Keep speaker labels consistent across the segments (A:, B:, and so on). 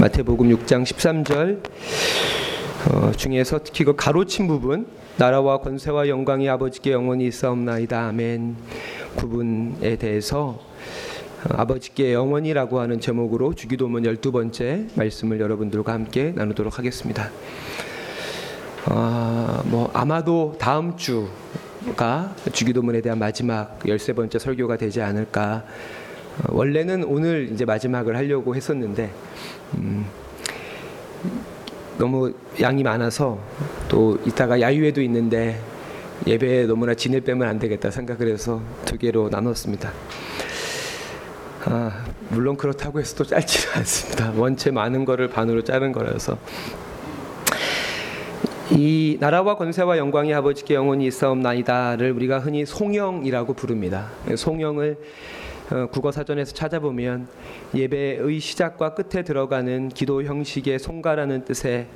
A: 마태복음 6장 13절 어, 중에서 특히 그 가로친 부분 나라와 권세와 영광이 아버지께 영원히 있사옵나이다 아멘 부분에 대해서 어, 아버지께 영원이라고 하는 제목으로 주기도문 열두 번째 말씀을 여러분들과 함께 나누도록 하겠습니다. 어, 뭐 아마도 다음 주가 주기도문에 대한 마지막 열세 번째 설교가 되지 않을까. 어, 원래는 오늘 이제 마지막을 하려고 했었는데 음, 너무 양이 많아서 또 이따가 야유회도 있는데 예배에 너무나 진을 빼면 안 되겠다 생각을 해서 두 개로 나눴습니다. 아, 물론 그렇다고 해서 또 짧지는 않습니다. 원체 많은 거를 반으로 자른 거라서 이 나라와 권세와 영광이 아버지께 영원히 있사옵나이다를 우리가 흔히 송영이라고 부릅니다. 송영을 어, 국어 사전에서 찾아보면 예배의 시작과 끝에 들어가는 기도 형식의 송가라는 뜻의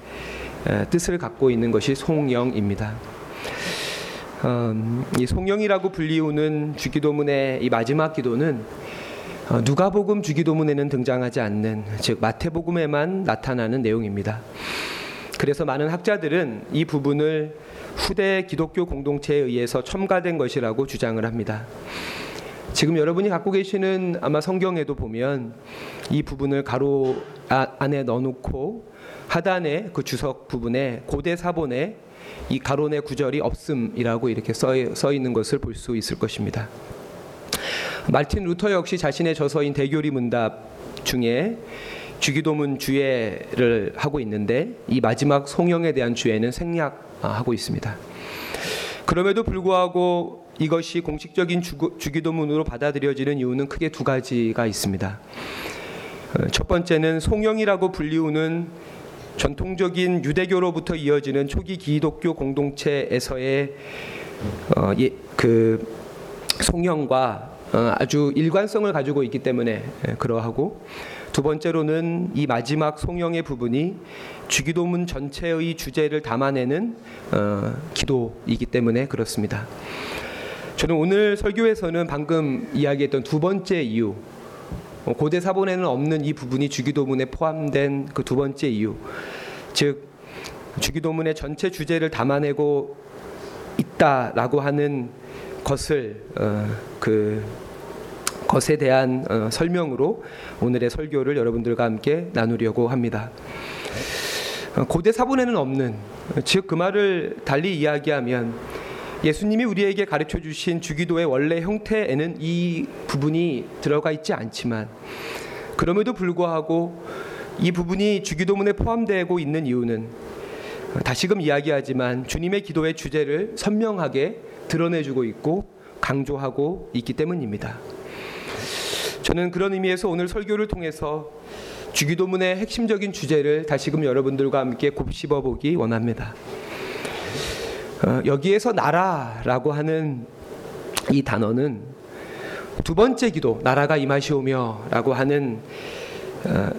A: 뜻을 갖고 있는 것이 송영입니다. 음, 이 송영이라고 불리우는 주기도문의 이 마지막 기도는 어, 누가복음 주기도문에는 등장하지 않는 즉 마태복음에만 나타나는 내용입니다. 그래서 많은 학자들은 이 부분을 후대 기독교 공동체에 의해서 첨가된 것이라고 주장을 합니다. 지금 여러분이 갖고 계시는 아마 성경에도 보면 이 부분을 가로 아, 안에 넣어놓고 하단에 그 주석 부분에 고대 사본에 이 가론의 구절이 없음이라고 이렇게 써, 써 있는 것을 볼 수 있을 것입니다. 말틴 루터 역시 자신의 저서인 대교리 문답 중에 주기도문 주예를 하고 있는데 이 마지막 송영에 대한 주예는 생략하고 있습니다. 그럼에도 불구하고 이것이 공식적인 주 기도문으로 받아들여지는 이유는 크게 두 가지가 있습니다. 어, 첫 번째는 송영이라고 불리우는 전통적인 유대교로부터 이어지는 초기 기독교 공동체에서의 어, 예, 그 송영과 어, 아주 일관성을 가지고 있기 때문에 예, 그러하고 두 번째로는 이 마지막 송영의 부분이 주기도문 전체의 주제를 담아내는 어, 기도이기 때문에 그렇습니다. 저는 오늘 설교에서는 방금 이야기했던 두 번째 이유, 어, 고대 사본에는 없는 이 부분이 주기도문에 포함된 그 두 번째 이유, 즉 주기도문의 전체 주제를 담아내고 있다라고 하는 것을 어, 그 것에 대한 어, 설명으로 오늘의 설교를 여러분들과 함께 나누려고 합니다. 어, 고대 사본에는 없는 즉 그 말을 달리 이야기하면 예수님이 우리에게 가르쳐 주신 주기도의 원래 형태에는 이 부분이 들어가 있지 않지만 그럼에도 불구하고 이 부분이 주기도문에 포함되고 있는 이유는 다시금 이야기하지만 주님의 기도의 주제를 선명하게 드러내주고 있고 강조하고 있기 때문입니다. 저는 그런 의미에서 오늘 설교를 통해서 주기도문의 핵심적인 주제를 다시금 여러분들과 함께 곱씹어 보기 원합니다. 어, 여기에서 나라라고 하는 이 단어는 두 번째 기도 나라가 임하시오며라고 하는 어,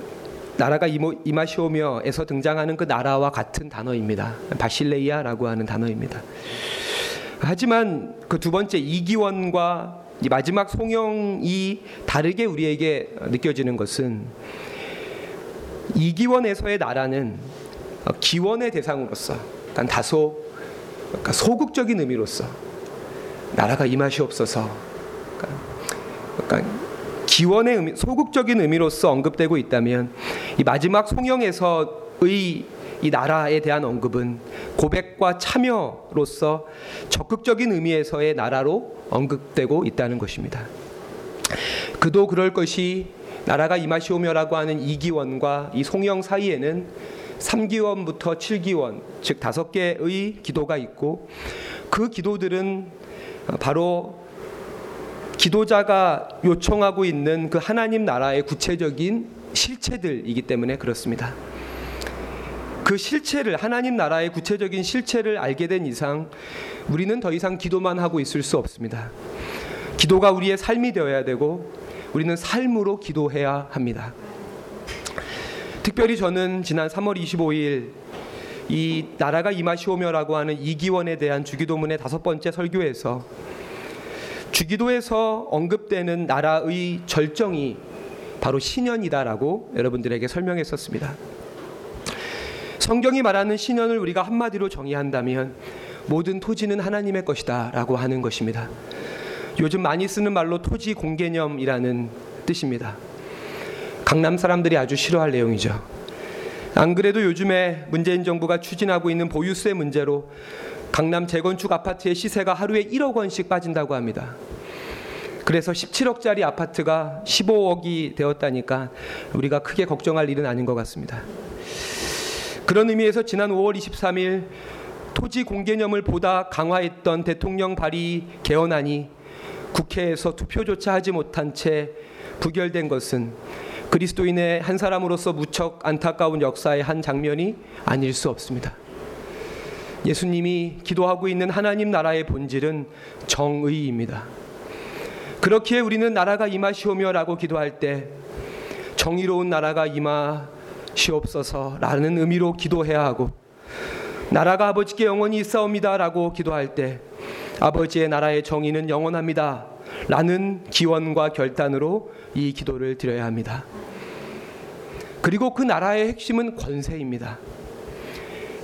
A: 나라가 임하시오며에서 등장하는 그 나라와 같은 단어입니다. 바실레이아라고 하는 단어입니다. 하지만 그 두 번째 이기원과 이 마지막 송영이 다르게 우리에게 느껴지는 것은 이기원에서의 나라는 기원의 대상으로서 다소 그러니까 소극적인 의미로서 나라가 임하시옵소서. 그러니까, 그러니까 기원의 의미, 소극적인 의미로서 언급되고 있다면 이 마지막 송영에서의 이 나라에 대한 언급은 고백과 참여로서 적극적인 의미에서의 나라로 언급되고 있다는 것입니다. 그도 그럴 것이 나라가 임하시오며라고 하는 이기원과 이 송영 사이에는 3기원부터 7기원, 즉 다섯 개의 기도가 있고 그 기도들은 바로 기도자가 요청하고 있는 그 하나님 나라의 구체적인 실체들이기 때문에 그렇습니다. 그 실체를 하나님 나라의 구체적인 실체를 알게 된 이상 우리는 더 이상 기도만 하고 있을 수 없습니다. 기도가 우리의 삶이 되어야 되고 우리는 삶으로 기도해야 합니다. 특별히 저는 지난 3월 25일 이 나라가 임하시오며라고 하는 이기원에 대한 주기도문의 다섯 번째 설교에서 주기도에서 언급되는 나라의 절정이 바로 신현이다라고 여러분들에게 설명했었습니다. 성경이 말하는 신현을 우리가 한마디로 정의한다면 모든 토지는 하나님의 것이다라고 하는 것입니다. 요즘 많이 쓰는 말로 토지 공개념이라는 뜻입니다. 강남 사람들이 아주 싫어할 내용이죠. 안 그래도 요즘에 문재인 정부가 추진하고 있는 보유세 문제로 강남 재건축 아파트의 시세가 하루에 1억 원씩 빠진다고 합니다. 그래서 17억짜리 아파트가 15억이 되었다니까 우리가 크게 걱정할 일은 아닌 것 같습니다. 그런 의미에서 지난 5월 23일 토지 공개념을 보다 강화했던 대통령 발의 개헌안이 국회에서 투표조차 하지 못한 채 부결된 것은 그리스도인의 한 사람으로서 무척 안타까운 역사의 한 장면이 아닐 수 없습니다. 예수님이 기도하고 있는 하나님 나라의 본질은 정의입니다. 그렇기에 우리는 나라가 임하시오며라고 기도할 때 정의로운 나라가 임하시옵소서라는 의미로 기도해야 하고 나라가 아버지께 영원히 있사옵니다라고 기도할 때 아버지의 나라의 정의는 영원합니다. 라는 기원과 결단으로 이 기도를 드려야 합니다. 그리고 그 나라의 핵심은 권세입니다.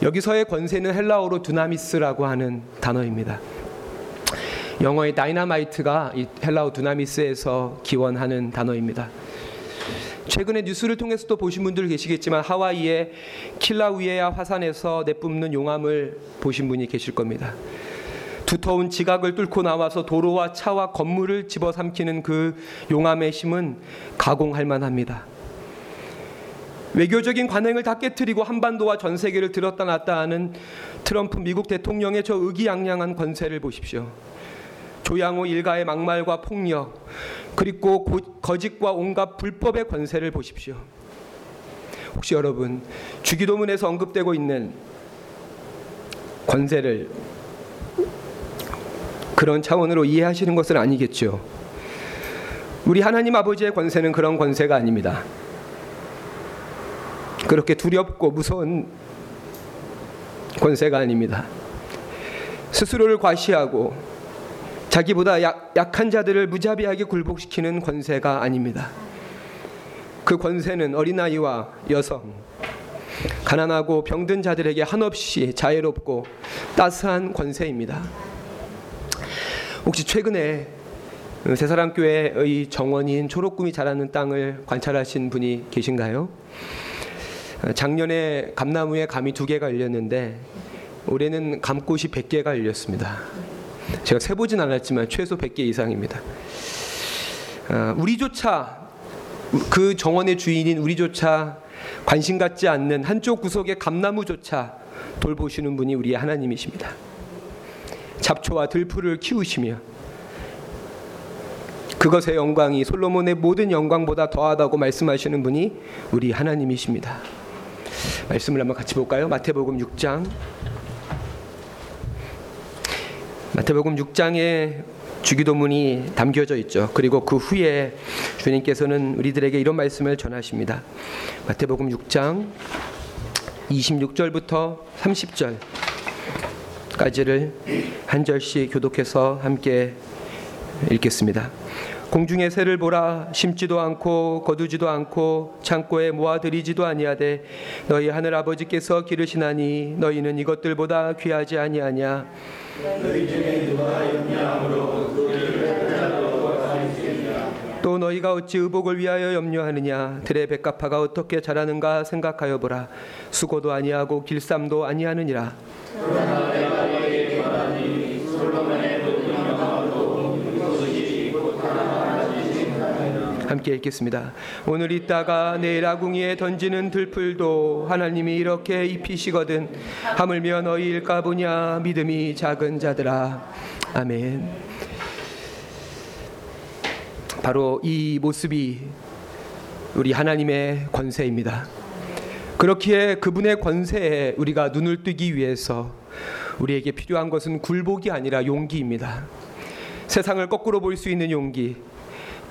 A: 여기서의 권세는 헬라어로 두나미스라고 하는 단어입니다. 영어의 다이나마이트가 이 헬라어 두나미스에서 기원하는 단어입니다. 최근에 뉴스를 통해서도 보신 분들 계시겠지만 하와이의 킬라우에아 화산에서 내뿜는 용암을 보신 분이 계실 겁니다. 두터운 지각을 뚫고 나와서 도로와 차와 건물을 집어삼키는 그 용암의 힘은 가공할 만합니다. 외교적인 관행을 다 깨뜨리고 한반도와 전 세계를 들었다 놨다 하는 트럼프 미국 대통령의 저 의기양양한 권세를 보십시오. 조양호 일가의 막말과 폭력 그리고 거짓과 온갖 불법의 권세를 보십시오. 혹시 여러분 주기도문에서 언급되고 있는 권세를 그런 차원으로 이해하시는 것은 아니겠죠. 우리 하나님 아버지의 권세는 그런 권세가 아닙니다. 그렇게 두렵고 무서운 권세가 아닙니다. 스스로를 과시하고 자기보다 약, 약한 자들을 무자비하게 굴복시키는 권세가 아닙니다. 그 권세는 어린아이와 여성, 가난하고 병든 자들에게 한없이 자애롭고 따스한 권세입니다. 혹시 최근에 새사랑교회의 정원인 초록꿈이 자라는 땅을 관찰하신 분이 계신가요? 작년에 감나무에 감이 두 개가 열렸는데 올해는 감꽃이 100개가 열렸습니다. 제가 세보진 않았지만 최소 100개 이상입니다. 우리조차 그 정원의 주인인 우리조차 관심 갖지 않는 한쪽 구석의 감나무조차 돌보시는 분이 우리의 하나님이십니다. 잡초와 들풀을 키우시며 그것의 영광이 솔로몬의 모든 영광보다 더하다고 말씀하시는 분이 우리 하나님이십니다. 말씀을 한번 같이 볼까요? 마태복음 6장. 마태복음 6장에 주기도문이 담겨져 있죠. 그리고 그 후에 주님께서는 우리들에게 이런 말씀을 전하십니다. 마태복음 6장 26절부터 30절 까지를 한 절씩 교독해서 함께 읽겠습니다. 공중의 새를 보라 심지도 않고 거두지도 않고 창고에 모아들이지도 아니하되 너희 하늘 아버지께서 기르시나니 너희는 이것들보다 귀하지 아니하냐? 또 너희가 어찌 의복을 위하여 염려하느냐? 들의 백합화가 어떻게 자라는가 생각하여 보라. 수고도 아니하고 길쌈도 아니하느니라 함께 읽겠습니다. 오늘 있다가 내일 아궁이에 던지는 들풀도 하나님이 이렇게 입히시거든 하물며 너희일까 보냐 믿음이 작은 자들아 아멘. 바로 이 모습이 우리 하나님의 권세입니다. 그렇기에 그분의 권세에 우리가 눈을 뜨기 위해서 우리에게 필요한 것은 굴복이 아니라 용기입니다. 세상을 거꾸로 볼 수 있는 용기,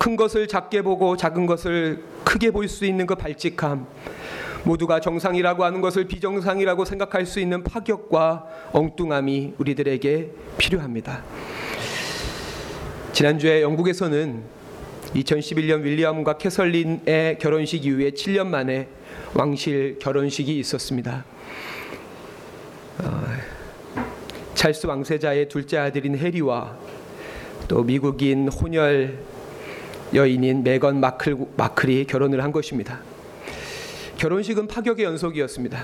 A: 큰 것을 작게 보고 작은 것을 크게 볼 수 있는 그 발칙함, 모두가 정상이라고 하는 것을 비정상이라고 생각할 수 있는 파격과 엉뚱함이 우리들에게 필요합니다. 지난주에 영국에서는 2011년 윌리엄과 캐설린의 결혼식 이후에 7년 만에 왕실 결혼식이 있었습니다. 어, 찰스 왕세자의 둘째 아들인 해리와 또 미국인 혼혈 여인인 메건 마클, 마클이 결혼을 한 것입니다. 결혼식은 파격의 연속이었습니다.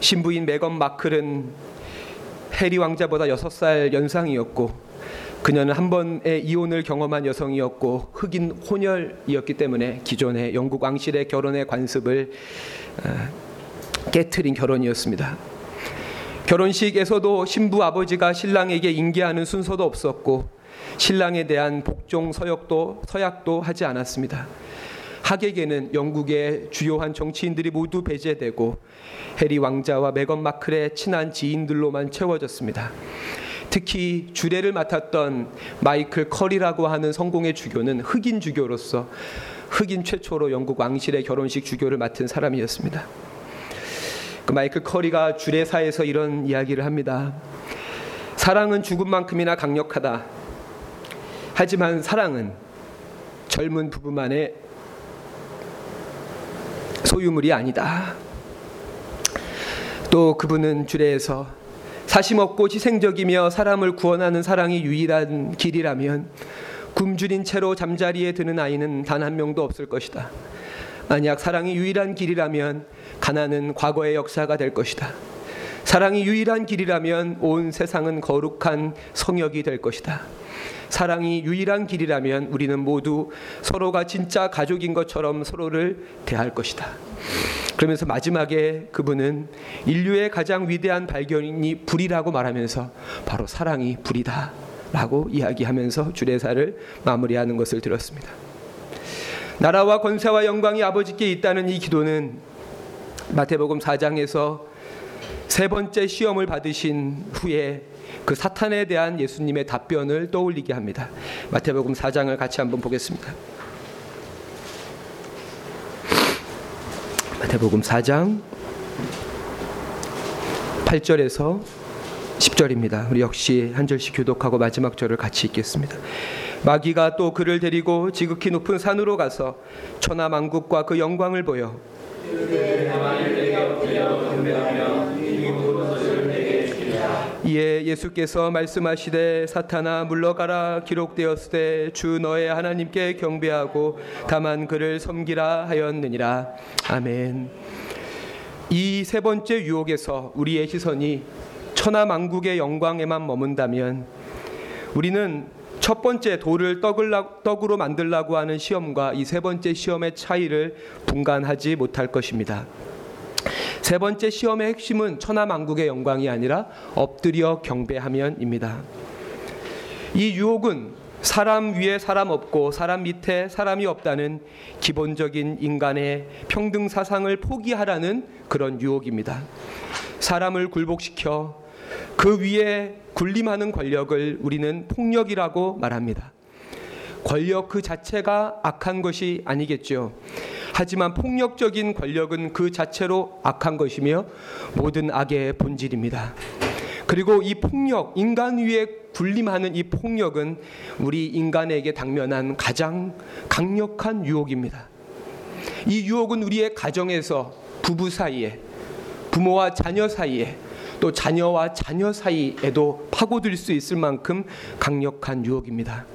A: 신부인 메건 마클은 해리 왕자보다 6살 연상이었고 그녀는 한 번의 이혼을 경험한 여성이었고 흑인 혼혈이었기 때문에 기존의 영국 왕실의 결혼의 관습을 어, 깨트린 결혼이었습니다. 결혼식에서도 신부 아버지가 신랑에게 인계하는 순서도 없었고 신랑에 대한 복종 서약도 서약도 하지 않았습니다. 하객에는 영국의 주요한 정치인들이 모두 배제되고 해리 왕자와 메건 마클의 친한 지인들로만 채워졌습니다. 특히 주례를 맡았던 마이클 커리라고 하는 성공의 주교는 흑인 주교로서 흑인 최초로 영국 왕실의 결혼식 주교를 맡은 사람이었습니다. 그 마이클 커리가 주례사에서 이런 이야기를 합니다. 사랑은 죽음만큼이나 강력하다. 하지만 사랑은 젊은 부부만의 소유물이 아니다. 또 그분은 주례에서 사심 없고 희생적이며 사람을 구원하는 사랑이 유일한 길이라면 굶주린 채로 잠자리에 드는 아이는 단 한 명도 없을 것이다. 만약 사랑이 유일한 길이라면 가난은 과거의 역사가 될 것이다. 사랑이 유일한 길이라면 온 세상은 거룩한 성역이 될 것이다. 사랑이 유일한 길이라면 우리는 모두 서로가 진짜 가족인 것처럼 서로를 대할 것이다. 그러면서 마지막에 그분은 인류의 가장 위대한 발견이 불이라고 말하면서 바로 사랑이 불이다. 라고 이야기하면서 주례사를 마무리하는 것을 들었습니다. 나라와 권세와 영광이 아버지께 있다는 이 기도는 마태복음 4장에서 세 번째 시험을 받으신 후에 그 사탄에 대한 예수님의 답변을 떠올리게 합니다. 마태복음 4장을 같이 한번 보겠습니다. 마태복음 4장 8절에서 10절입니다. 우리 역시 한 절씩 교독하고 마지막 절을 같이 읽겠습니다. 마귀가 또 그를 데리고 지극히 높은 산으로 가서 천하 만국과 그 영광을 보여 이에 예수께서 말씀하시되 사탄아 물러가라 기록되었으되 주 너의 하나님께 경배하고 다만 그를 섬기라 하였느니라 아멘. 이 세 번째 유혹에서 우리의 시선이 천하 만국의 영광에만 머문다면 우리는 첫 번째 돌을 떡으로 만들라고 하는 시험과 이 세 번째 시험의 차이를 분간하지 못할 것입니다. 세 번째 시험의 핵심은 천하만국의 영광이 아니라 엎드려 경배하면입니다. 이 유혹은 사람 위에 사람 없고 사람 밑에 사람이 없다는 기본적인 인간의 평등 사상을 포기하라는 그런 유혹입니다. 사람을 굴복시켜 그 위에 군림하는 권력을 우리는 폭력이라고 말합니다. 권력 그 자체가 악한 것이 아니겠죠. 하지만 폭력적인 권력은 그 자체로 악한 것이며 모든 악의 본질입니다. 그리고 이 폭력, 인간 위에 군림하는 이 폭력은 우리 인간에게 당면한 가장 강력한 유혹입니다. 이 유혹은 우리의 가정에서 부부 사이에, 부모와 자녀 사이에, 또 자녀와 자녀 사이에도 파고들 수 있을 만큼 강력한 유혹입니다.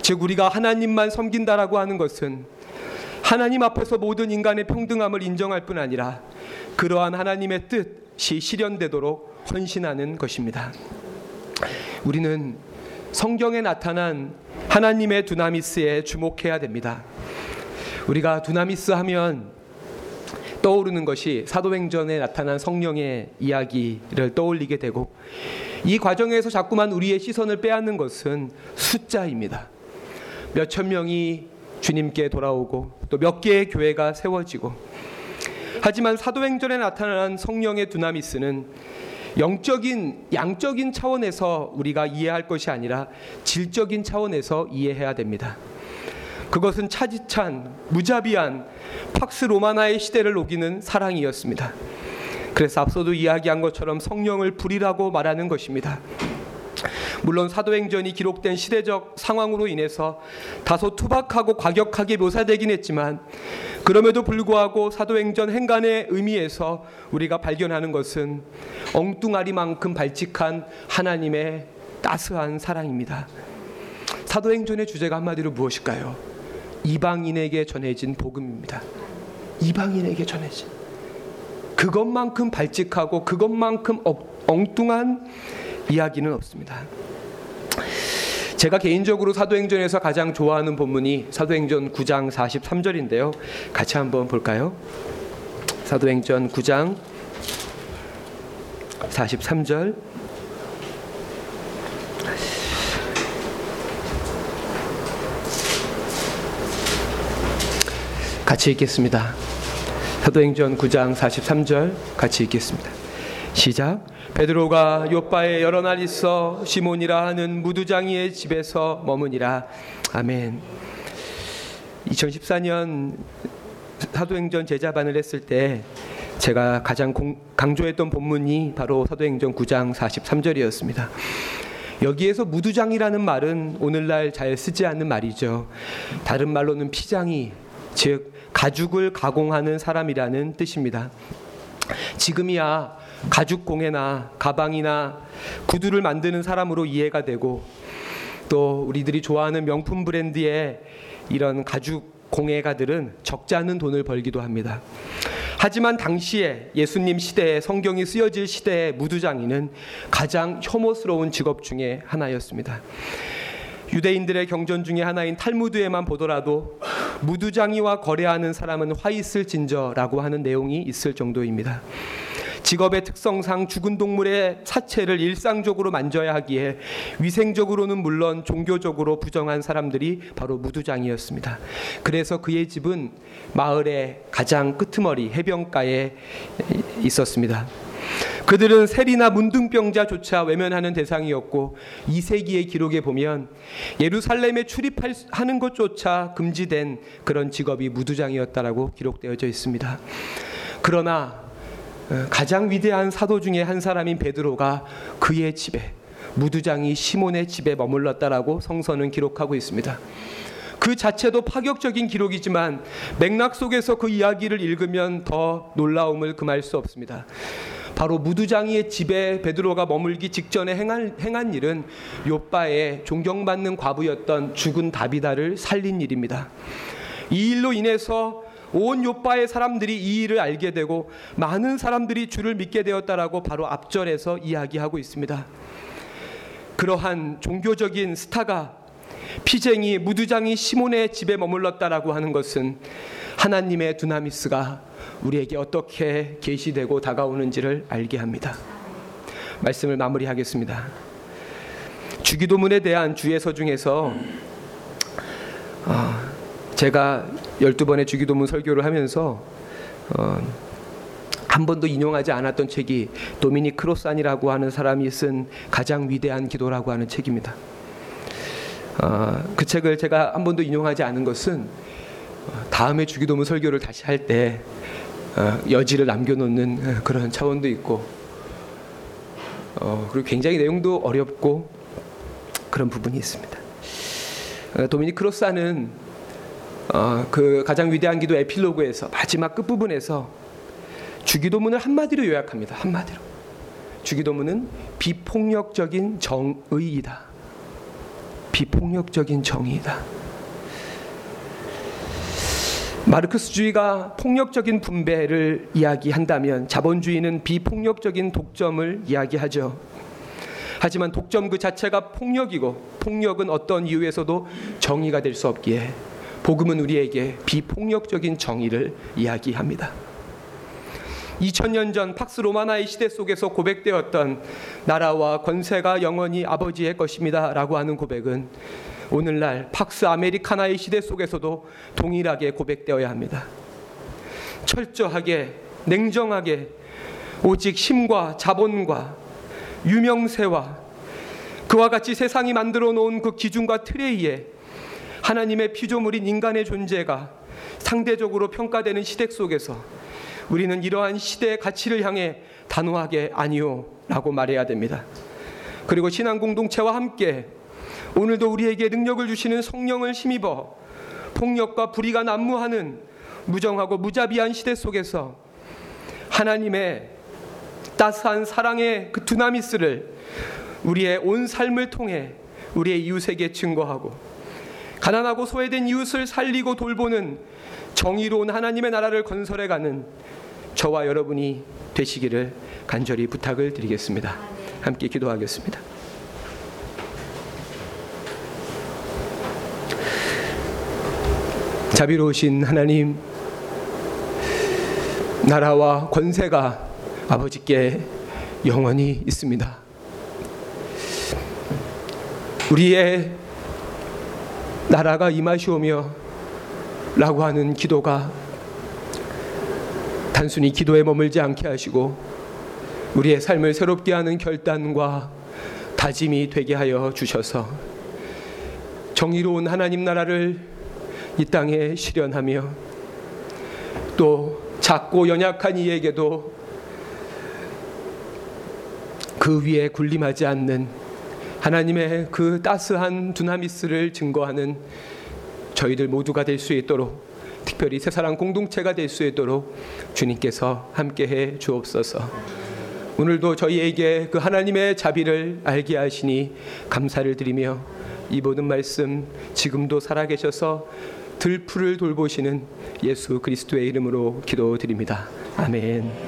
A: 즉 우리가 하나님만 섬긴다라고 하는 것은 하나님 앞에서 모든 인간의 평등함을 인정할 뿐 아니라 그러한 하나님의 뜻이 실현되도록 헌신하는 것입니다. 우리는 성경에 나타난 하나님의 두나미스에 주목해야 됩니다. 우리가 두나미스 하면 떠오르는 것이 사도행전에 나타난 성령의 이야기를 떠올리게 되고 이 과정에서 자꾸만 우리의 시선을 빼앗는 것은 숫자입니다. 몇천 명이 주님께 돌아오고 또 몇 개의 교회가 세워지고 하지만 사도행전에 나타난 성령의 두나미스는 영적인 양적인 차원에서 우리가 이해할 것이 아니라 질적인 차원에서 이해해야 됩니다. 그것은 차지찬 무자비한 팍스 로마나의 시대를 녹이는 사랑이었습니다. 그래서 앞서도 이야기한 것처럼 성령을 불이라고 말하는 것입니다. 물론 사도행전이 기록된 시대적 상황으로 인해서 다소 투박하고 과격하게 묘사되긴 했지만 그럼에도 불구하고 사도행전 행간의 의미에서 우리가 발견하는 것은 엉뚱아리만큼 발칙한 하나님의 따스한 사랑입니다. 사도행전의 주제가 한마디로 무엇일까요? 이방인에게 전해진 복음입니다. 이방인에게 전해진 그것만큼 발칙하고 그것만큼 엉뚱한 이야기는 없습니다. 제가 개인적으로 사도행전에서 가장 좋아하는 본문이 사도행전 9장 43절인데요. 같이 한번 볼까요? 사도행전 9장 43절 같이 읽겠습니다. 사도행전 9장 43절 같이 읽겠습니다. 시작. 베드로가 요바에 여러 날 있어 시몬이라 하는 무두장이의 집에서 머무니라. 아멘. 2014년 사도행전 제자반을 했을 때 제가 가장 공, 강조했던 본문이 바로 사도행전 9장 43절이었습니다. 여기에서 무두장이라는 말은 오늘날 잘 쓰지 않는 말이죠. 다른 말로는 피장이 즉 가죽을 가공하는 사람이라는 뜻입니다. 지금이야 가죽 공예나 가방이나 구두를 만드는 사람으로 이해가 되고 또 우리들이 좋아하는 명품 브랜드의 이런 가죽 공예가들은 적지 않은 돈을 벌기도 합니다. 하지만 당시에 예수님 시대에 성경이 쓰여질 시대의 무두장이는 가장 혐오스러운 직업 중에 하나였습니다. 유대인들의 경전 중에 하나인 탈무드에만 보더라도 무두장이와 거래하는 사람은 화 있을 진저라고 하는 내용이 있을 정도입니다. 직업의 특성상 죽은 동물의 사체를 일상적으로 만져야 하기에 위생적으로는 물론 종교적으로 부정한 사람들이 바로 무두장이었습니다. 그래서 그의 집은 마을의 가장 끄트머리 해변가에 있었습니다. 그들은 세리나 문둥병자조차 외면하는 대상이었고 2세기의 기록에 보면 예루살렘에 출입하는 것조차 금지된 그런 직업이 무두장이었다라고 기록되어져 있습니다. 그러나 어, 가장 위대한 사도 중에 한 사람인 베드로가 그의 집에 무두장이 시몬의 집에 머물렀다라고 성서는 기록하고 있습니다. 그 자체도 파격적인 기록이지만 맥락 속에서 그 이야기를 읽으면 더 놀라움을 금할 수 없습니다. 바로 무두장이의 집에 베드로가 머물기 직전에 행한, 행한 일은 요바의 존경받는 과부였던 죽은 다비다를 살린 일입니다. 이 일로 인해서 온 요바의 사람들이 이 일을 알게 되고 많은 사람들이 주를 믿게 되었다라고 바로 앞절에서 이야기하고 있습니다. 그러한 종교적인 스타가 피쟁이 무두장이 시몬의 집에 머물렀다라고 하는 것은 하나님의 두나미스가 우리에게 어떻게 계시되고 다가오는지를 알게 합니다. 말씀을 마무리하겠습니다. 주기도문에 대한 주예서 중에서 어, 제가 12번의 주기도문 설교를 하면서 어, 한 번도 인용하지 않았던 책이 도미닉 크로산이라고 하는 사람이 쓴 가장 위대한 기도라고 하는 책입니다. 어, 그 책을 제가 한 번도 인용하지 않은 것은 다음에 주기도문 설교를 다시 할때 어, 여지를 남겨놓는 어, 그런 차원도 있고 어, 그리고 굉장히 내용도 어렵고 그런 부분이 있습니다. 도미니 크로사는 그 가장 위대한 기도 에필로그에서 마지막 끝 부분에서 주기도문을 한마디로 요약합니다. 한마디로 주기도문은 비폭력적인 정의이다. 비폭력적인 정의이다. 마르크스주의가 폭력적인 분배를 이야기한다면 자본주의는 비폭력적인 독점을 이야기하죠. 하지만 독점 그 자체가 폭력이고 폭력은 어떤 이유에서도 정의가 될 수 없기에 복음은 우리에게 비폭력적인 정의를 이야기합니다. 2000년 전 팍스 로마나의 시대 속에서 고백되었던 나라와 권세가 영원히 아버지의 것입니다라고 하는 고백은 오늘날 팍스 아메리카나의 시대 속에서도 동일하게 고백되어야 합니다. 철저하게 냉정하게 오직 힘과 자본과 유명세와 그와 같이 세상이 만들어 놓은 그 기준과 틀에 의해 하나님의 피조물인 인간의 존재가 상대적으로 평가되는 시대 속에서 우리는 이러한 시대의 가치를 향해 단호하게 아니요라고 말해야 됩니다. 그리고 신앙 공동체와 함께 오늘도 우리에게 능력을 주시는 성령을 힘입어 폭력과 불의가 난무하는 무정하고 무자비한 시대 속에서 하나님의 따스한 사랑의 그 두나미스를 우리의 온 삶을 통해 우리의 이웃에게 증거하고 가난하고 소외된 이웃을 살리고 돌보는 정의로운 하나님의 나라를 건설해가는 저와 여러분이 되시기를 간절히 부탁을 드리겠습니다. 함께 기도하겠습니다. 자비로우신 하나님, 나라와 권세가 아버지께 영원히 있습니다. 우리의 나라가 임하시오며 라고 하는 기도가 단순히 기도에 머물지 않게 하시고 우리의 삶을 새롭게 하는 결단과 다짐이 되게 하여 주셔서 정의로운 하나님 나라를 이 땅에 실현하며 또 작고 연약한 이에게도 그 위에 군림하지 않는 하나님의 그 따스한 두나미스를 증거하는 저희들 모두가 될 수 있도록 특별히 새사랑 공동체가 될 수 있도록 주님께서 함께해 주옵소서. 오늘도 저희에게 그 하나님의 자비를 알게 하시니 감사를 드리며 이 모든 말씀 지금도 살아계셔서 들풀을 돌보시는 예수 그리스도의 이름으로 기도드립니다. 아멘.